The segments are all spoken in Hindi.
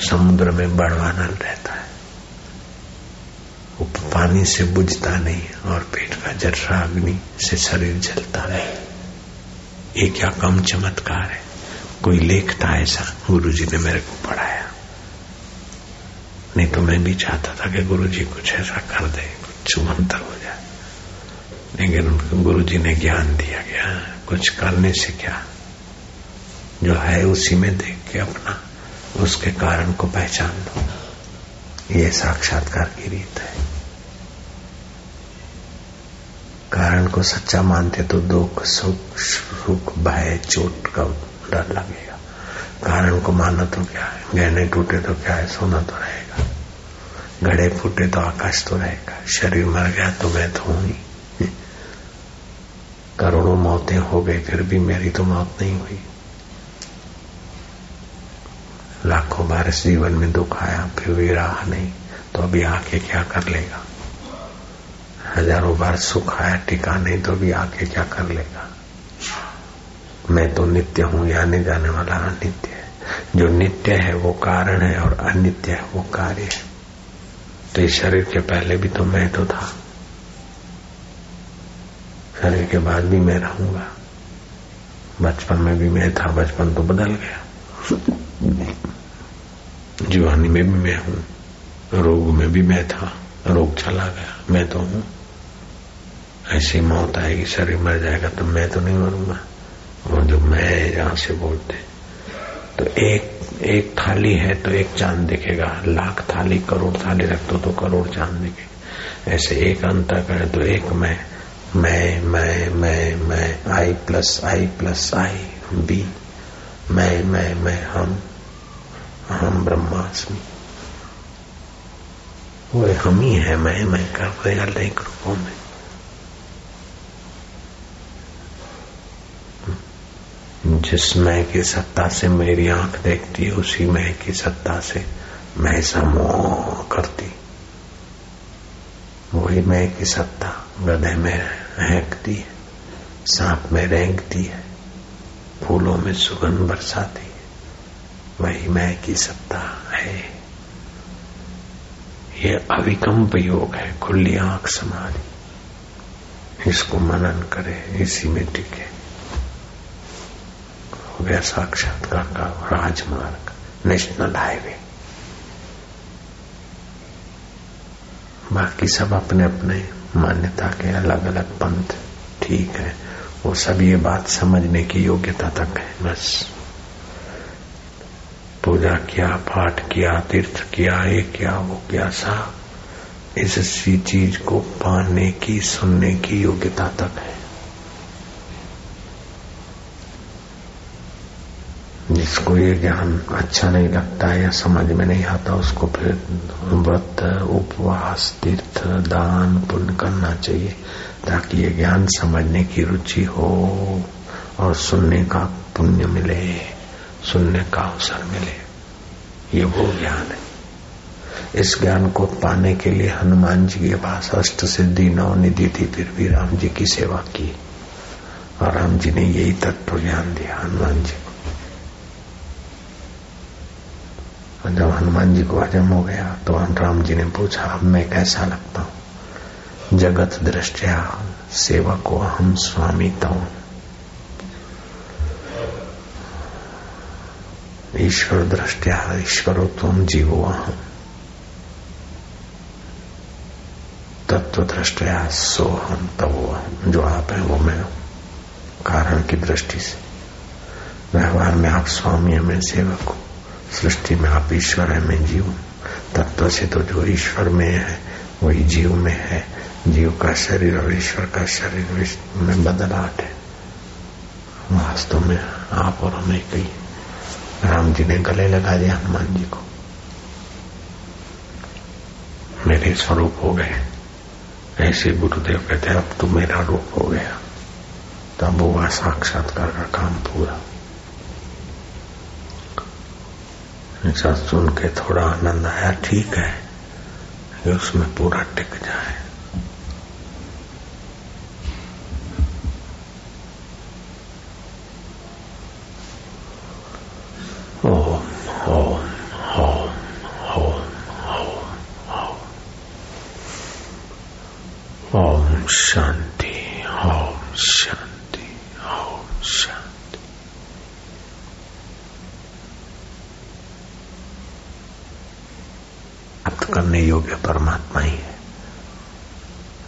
समुद्र में बड़वानल रहता है। वो पानी से बुझता नहीं और पेट का जर्रा अग्नि से शरीर जलता नहीं। ये क्या कम चमत्कार है? कोई लेखता ऐसा? गुरु जी ने मेरे को पढ़ाया। नहीं तो मैं भी चाहता था कि गुरु जी कुछ ऐसा कर दे, कुछ मंत्र हो जाए। लेकिन गुरु जी ने ज्ञान दिया गया कुछ करने से क्या? जो है उसी में देख के अपना उसके कारण को पहचान लो। ये साक्षात्कार की रीत है। कारण को सच्चा मानते तो दुख, सुख सुख, भय, चोट का डर लगेगा। कारण को माना तो क्या है? गहने टूटे तो क्या है? सोना तो रहेगा। घड़े फूटे तो आकाश तो रहेगा। शरीर मर गया तो मैं तो हूँ ही। करोड़ों मौतें हो गई, फिर भी मेरी तो मौत नहीं हुई। लाखों बार इस जीवन में दुख आया, फिर भी राह नहीं तो अभी आके क्या कर लेगा? हज़ारों बार सुख आया, टिका नहीं तो भी आके क्या कर लेगा? मैं तो नित्य हूँ या नहीं जाने वाला अनित्य है। जो नित्य है, वो कारण है, और अनित्य है, वो कार्य है। तो इस शरीर के पहले भी तो मैं तो था। शरीर के बाद भी मैं रहूँगा। बचपन में भी मैं था, बचपन तो बदल गया। जीवानी में भी मैं हूँ, रोग में भी मैं था, रोग चला गया, मैं तो हूँ। ऐसी मौत आएगी, शरीर मर जाएगा तो मैं तो नहीं मरूँगा। वो जो मैं यहाँ से बोलते तो एक एक थाली है तो एक चाँद दिखेगा, लाख थाली, करोड़ थाली रख दो तो करोड़ चाँद दिखेगा। ऐसे एक अंत करे तो एक मैं मैं मैं मैं मैं, I plus I plus, I B मैं मैं मैं, हम। हम ब्रह्मास्मि। वो हम ही है, मैं मैं कर रहे अनेक रूपों में जिस मैं की सत्ता से मेरी आँख देखती है उसी मैं की सत्ता से मैं समोह करती। वही मैं की सत्ता गधे में हैंकती है, सांप में रेंगती है, फूलों में सुगंध बरसाती। है वही मैं की सत्ता है। ये अविकम्प योग है, खुली आँख समाधि। इसको मनन करे, इसी में टिके। हो गया साक्षात्कार का राजमार्ग नेशनल हाईवे बाकी सब अपने अपने मान्यता के अलग अलग पंथ, ठीक है। वो सब ये बात समझने की योग्यता तक है, बस। पूजा किया, पाठ किया, तीर्थ किया, ये किया वो किया सब इसी चीज़ को पाने की, सुनने की योग्यता तक है। जिसको ये ज्ञान अच्छा नहीं लगता या समझ में नहीं आता, उसको फिर व्रत, उपवास, तीर्थ, दान, पुण्य करना चाहिए, ताकि ये ज्ञान समझने की रुचि हो और सुनने का पुण्य मिले, सुनने का अवसर मिले। ये वो ज्ञान है। इस ज्ञान को पाने के लिए हनुमान जी के पास अष्ट सिद्धि, नौ निधि थी, फिर भी राम जी की सेवा की। और राम जी ने यही तत्व ज्ञान दिया हनुमान जी को। जब हनुमान जी को हजम हो गया तो राम जी ने पूछा, अब मैं कैसा लगता हूँ? जगत दृष्टिया सेवक को हम स्वामी तो ईश्वर दृष्टिया ईश्वरो तुम जीवो अहम तत्व दृष्टिया सो हम तवो जो आप है, वो मैं कारण की दृष्टि से। व्यवहार में आप स्वामी है, मैं सेवक हूँ। सृष्टि में आप ईश्वर है, मैं जीव तत्व से तो जो ईश्वर में है, वही जीव में है। जीव का शरीर और ईश्वर का शरीर में बदलाहट है। वास्तव में आप और हमें कही राम जी ने गले लगा दिया हनुमान जी को। मेरे स्वरूप हो गए। ऐसे गुरुदेव कहते अब तू मेरा रूप हो गया। तब हुआ साक्षात्कार का काम पूरा। ऐसा सुन के थोड़ा आनंद आया, ठीक है उसमें पूरा टिक जाए। तो करने योग्य परमात्मा ही है।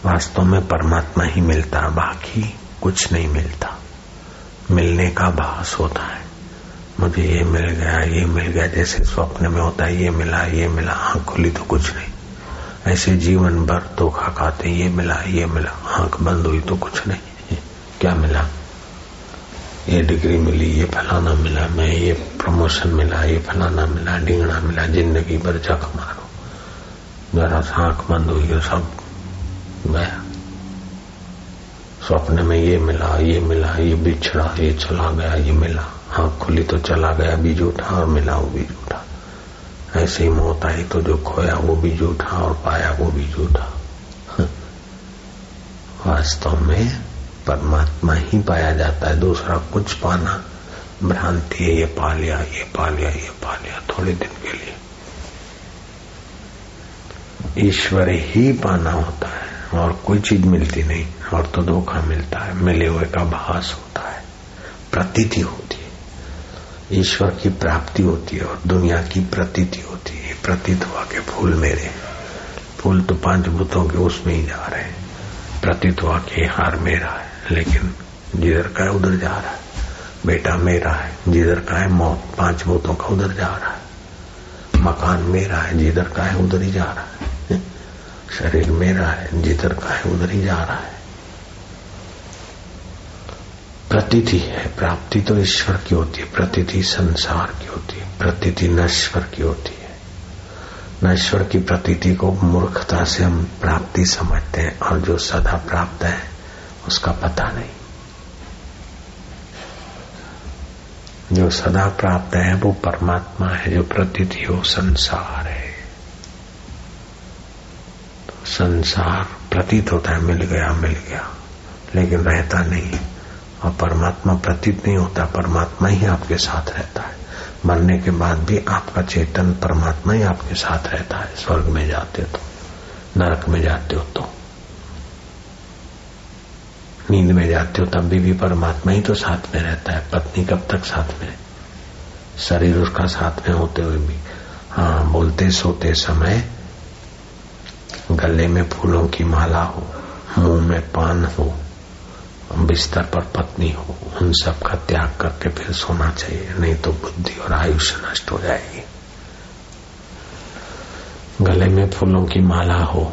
वास्तव में परमात्मा ही मिलता, बाकी कुछ नहीं मिलता। मिलने का भास होता है। मुझे ये मिल गया, ये मिल गया, जैसे स्वप्न में होता है, ये मिला ये मिला, आँख खुली तो कुछ नहीं। ऐसे जीवन भर धोखा खाते, ये मिला ये मिला, आँख बंद हुई तो कुछ नहीं। क्या मिला? ये डिग्री मिली, ये फलाना मिला, मैं ये प्रमोशन मिला, ये फलाना मिला डिंगना मिला, ज़िंदगी भर जख मारो। जरा सा आँख बंद हुई सब गया। स्वप्न में ये मिला ये मिला, ये बिछड़ा, ये चला गया, ये मिला। आँख खुली तो चला गया भी झूठा और मिला वो भी झूठा ऐसे ही मौत आई तो जो खोया वो भी झूठा और पाया वो भी झूठा वास्तव में परमात्मा ही पाया जाता है, दूसरा कुछ पाना। भ्रांति है, ये पा लिया ये पा लिया ये पा लिया थोड़े दिन के लिए। ईश्वर ही पाना होता है और कोई चीज़ मिलती नहीं, और तो धोखा मिलता है, मिले हुए का भास होता है, प्रतीति होती ईश्वर की प्राप्ति होती है और दुनिया की प्रतीति होती है। प्रतीत हुआ के फूल मेरे, फूल तो पाँच भूतों के उसमें ही जा रहे हैं। प्रतीत हुआ के हार मेरा है, लेकिन जिधर का है उधर जा रहा है। बेटा मेरा है, जिधर का है मौत, पाँच भूतों का उधर जा रहा है। मकान मेरा है, जिधर का है उधर ही जा रहा है। शरीर मेरा है, जिधर का है उधर ही जा रहा है। प्रतीति है। प्राप्ति तो ईश्वर की होती है प्रतिथि संसार की होती है प्रतिथि नश्वर की होती है। नश्वर की प्रतिथि को मूर्खता से हम प्राप्ति समझते हैं और जो सदा प्राप्त है, उसका पता नहीं। जो सदा प्राप्त है, वो परमात्मा है, जो प्रतिथि हो, संसार है। तो संसार प्रतीत होता है, मिल गया मिल गया, लेकिन रहता नहीं। और परमात्मा प्रतीत नहीं होता परमात्मा ही आपके साथ रहता है। मरने के बाद भी आपका चेतन परमात्मा ही आपके साथ रहता है स्वर्ग में जाते हो तो नरक में जाते हो तो। नींद में जाते हो तब भी, भी परमात्मा ही तो साथ में रहता है पत्नी कब तक साथ में शरीर उसका साथ में होते हुए भी। हाँ बोलते सोते समय गले में फूलों की माला हो मुँह में पान हो बिस्तर पर पत्नी हो, उन सब का त्याग करके फिर सोना चाहिए, नहीं तो बुद्धि और आयुष्य नष्ट हो जाएगी। गले में फूलों की माला हो,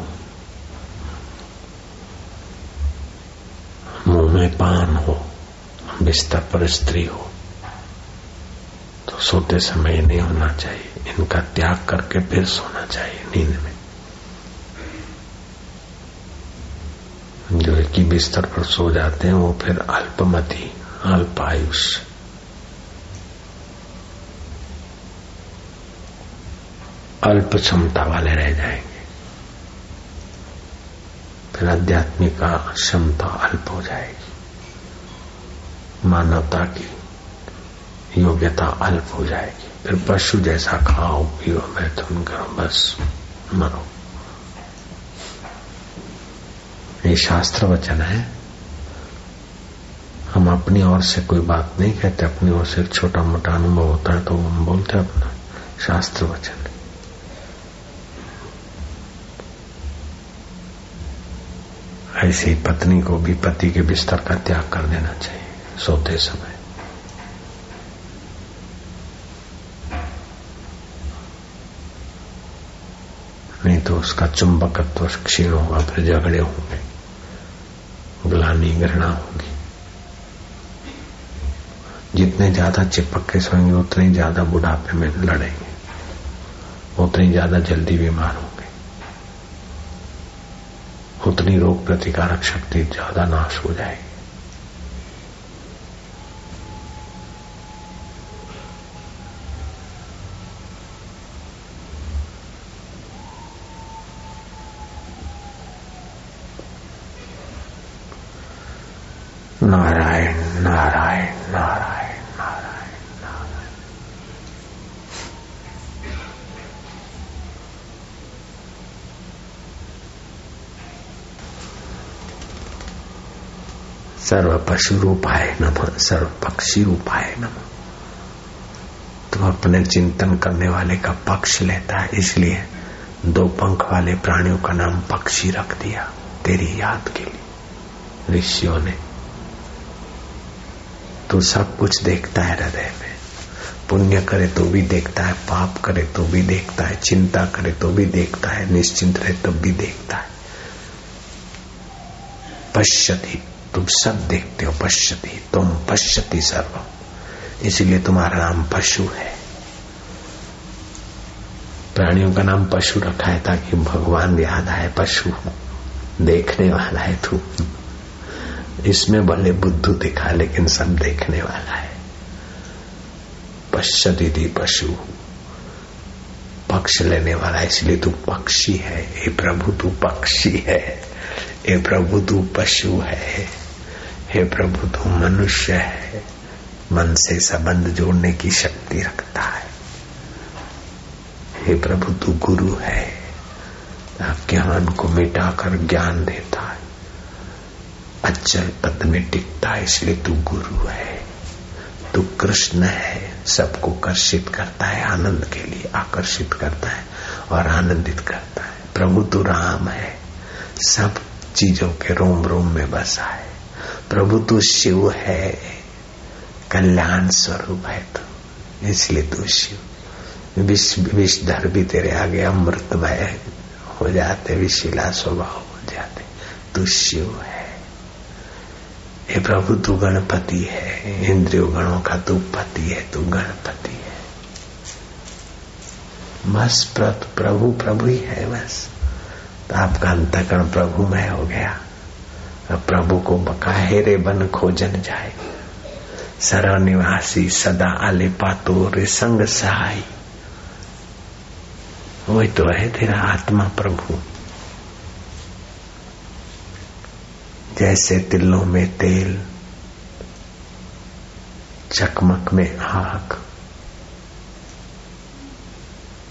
मुँह में पान हो, बिस्तर पर स्त्री हो तो सोते समय नहीं होना चाहिए, इनका त्याग करके फिर सोना चाहिए नींद में। जो ही बिस्तर पर सो जाते हैं, वो फिर अल्पमति, अल्पायुष। अल्प क्षमता वाले रह जाएँगे। फिर आध्यात्मिक का क्षमता अल्प हो जाएगी। मानवता की योग्यता अल्प हो जाएगी। फिर पशु जैसा खाओ, पियो मैथुन करो, बस, मरो। ये शास्त्र वचन है। हम अपनी ओर से कोई बात नहीं कहते, अपनी ओर से छोटा मोटा अनुभव होता है तो हम बोलते हैं अपना शास्त्र वचन। ऐसी पत्नी को भी पति के बिस्तर का त्याग कर देना चाहिए, सोते समय। नहीं तो उसका चुंबकत्व क्षीण होगा, फिर झगड़े होंगे। ग्लानी घृणा होगी। जितने ज़्यादा चिपक के सोएँगे, उतने ज़्यादा बुढ़ापे में लड़ेंगे। उतने ज़्यादा जल्दी बीमार होंगे। उतनी रोग प्रतिकारक शक्ति ज़्यादा नाश हो जाएगी नारायण नारायण नारायण नारायण। नारायण सर्व पशु रूपाय नम, सर्व पक्षी रूपाय नम। तो अपने चिंतन करने वाले का पक्ष लेता है, इसलिए दो पंख वाले प्राणियों का नाम पक्षी रख दिया, तेरी याद के लिए। ऋषियों ने तू सब कुछ देखता है हृदय में। पुण्य करे तो भी देखता है, पाप करे तो भी देखता है, चिंता करे तो भी देखता है, निश्चिंत रहे तब भी देखता है। पश्यति, तुम सब देखते हो पश्यति, तुम पश्यति सर्व इसीलिए तुम्हारा नाम पशु है। प्राणियों का नाम पशु रखा है ताकि भगवान याद आए, पशु देखने वाला है तू। इसमें भले बुद्धू दिखा, लेकिन सब देखने वाला है। पश्यति पशु पक्ष लेने वाला, इसलिए तू पक्षी है। हे प्रभु, तू पक्षी है। हे प्रभु, तू पशु है। हे प्रभु, तू मनुष्य है। मन से संबंध जोड़ने की शक्ति रखता है। हे प्रभु, तू गुरु है। ज्ञान को मिटाकर ज्ञान देता अचल पद में टिकता है, इसलिए तू गुरु है। तू कृष्ण है। सबको कर्षित करता है, आनंद के लिए आकर्षित करता है और आनंदित करता है। प्रभु, तू राम है। सब चीज़ों के रोम रोम में बसा है। प्रभु, तू शिव है। कल्याण स्वरूप है तू, इसलिए तू शिव। विष विषधर भी तेरे आगे, अमृतमय हो जाते विशिला स्वभाव हो जाते। तू शिव है। हे प्रभु, तू गणपति है। इंद्रियो गणों का तू पति है, तू गणपति है। बस प्रभु प्रभु ही है बस। तो आपका अंतकरण प्रभु में हो गया। अब प्रभु को बकाहेरे बन खोजन जाए। सर निवासी सदा आले पातो रे संग सहाय। वही तो है तेरा आत्मा प्रभु। जैसे तिलों में तेल, चकमक में आग।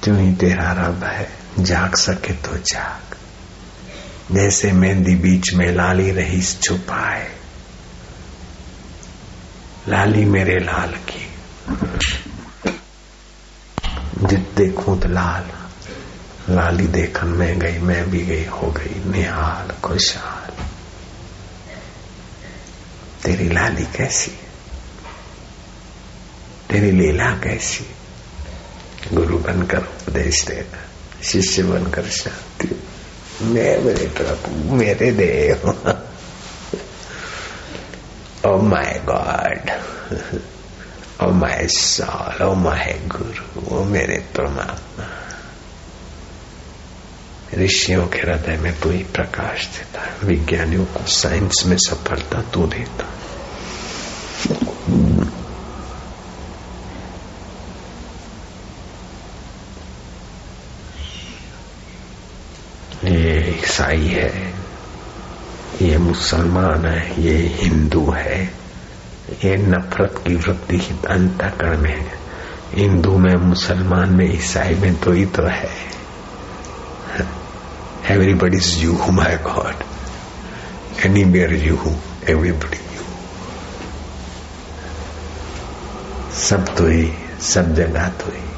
त्यों ही तेरा रब है, जाग सके तो जाग। जैसे मेहंदी बीच में लाली रही छुपाए। लाली मेरे लाल की। जित देखूँ तो लाल। लाली देखन में गई मैं भी गई, हो गई निहाल खुशहाल। तेरी लाली कैसी? तेरी लीला कैसी? गुरु बनकर उपदेश देना, शिष्य बनकर शांति। मैं मेरे प्रभु, मेरे देव। ओ my God oh my soul oh my guru ओ मेरे परमात्मा। ऋषियों के हृदय में तू ही प्रकाश देता है, विज्ञानियों को साइंस में सफलता तू देता ये ईसाई है। ये मुसलमान है, ये हिंदू है। ये नफरत की वृत्ति अंतकरण में है। हिंदू में, मुसलमान में, ईसाई में तो ही तो है। Everybody is you who my God anywhere you who everybody you सब तो ही, सब जगह तो ही।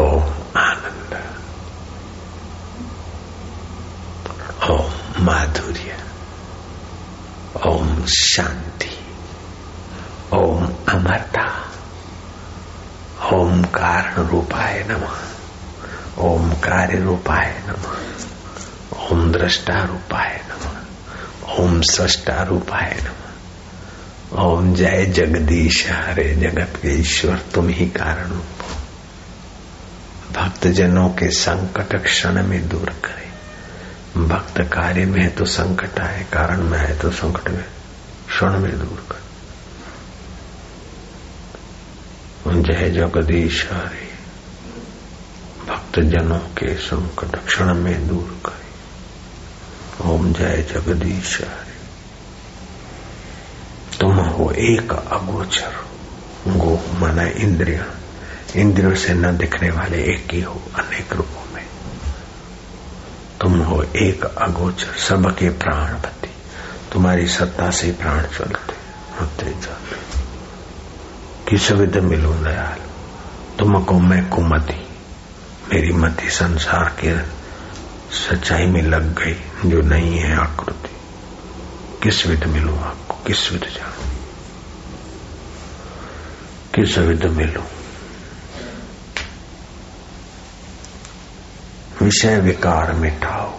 ओम आनंद। ओम माधुर्य। ओम शांति। ओम अमरता। ओम कारण रूपाय नम। ओम कार्य रूपाय नम। ओम दृष्टा रूपाय नमः। ओम सृष्टा रूपाय नमः। ओम जय जगदीश, हरे जगत के ईश्वर तुम ही कारण रूप भक्त जनों के संकट क्षण में दूर करे। भक्त कार्य में है तो संकट आए, कारण में है तो संकट में क्षण में दूर करे। जय जगदीश, हरे। भक्त जनों के संकट क्षण में दूर करे। ओम जय जगदीश। हरे तुम हो एक अगोचर गो माना इंद्रिया। इंद्रियों से न दिखने वाले एक ही हो अनेक रूपों में। तुम हो एक अगोचर सबके प्राणपति तुम्हारी सत्ता से प्राण चलते, होते जाते। किस विध मिलू दयाल? तुमको मैं कुमति, मेरी मति संसार के सच्चाई में लग गई जो नहीं है आकृति। किस विध मिलू आपको? किस विध जानो? किस विध मिलू? विषय विकार मिटाओ।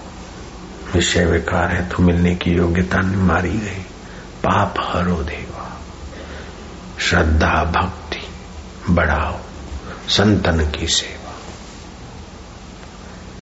विषय विकार है तो मिलने की योग्यता मारी गई। पाप हरो देवा। श्रद्धा भक्ति बढ़ाओ। संतन की सेवा।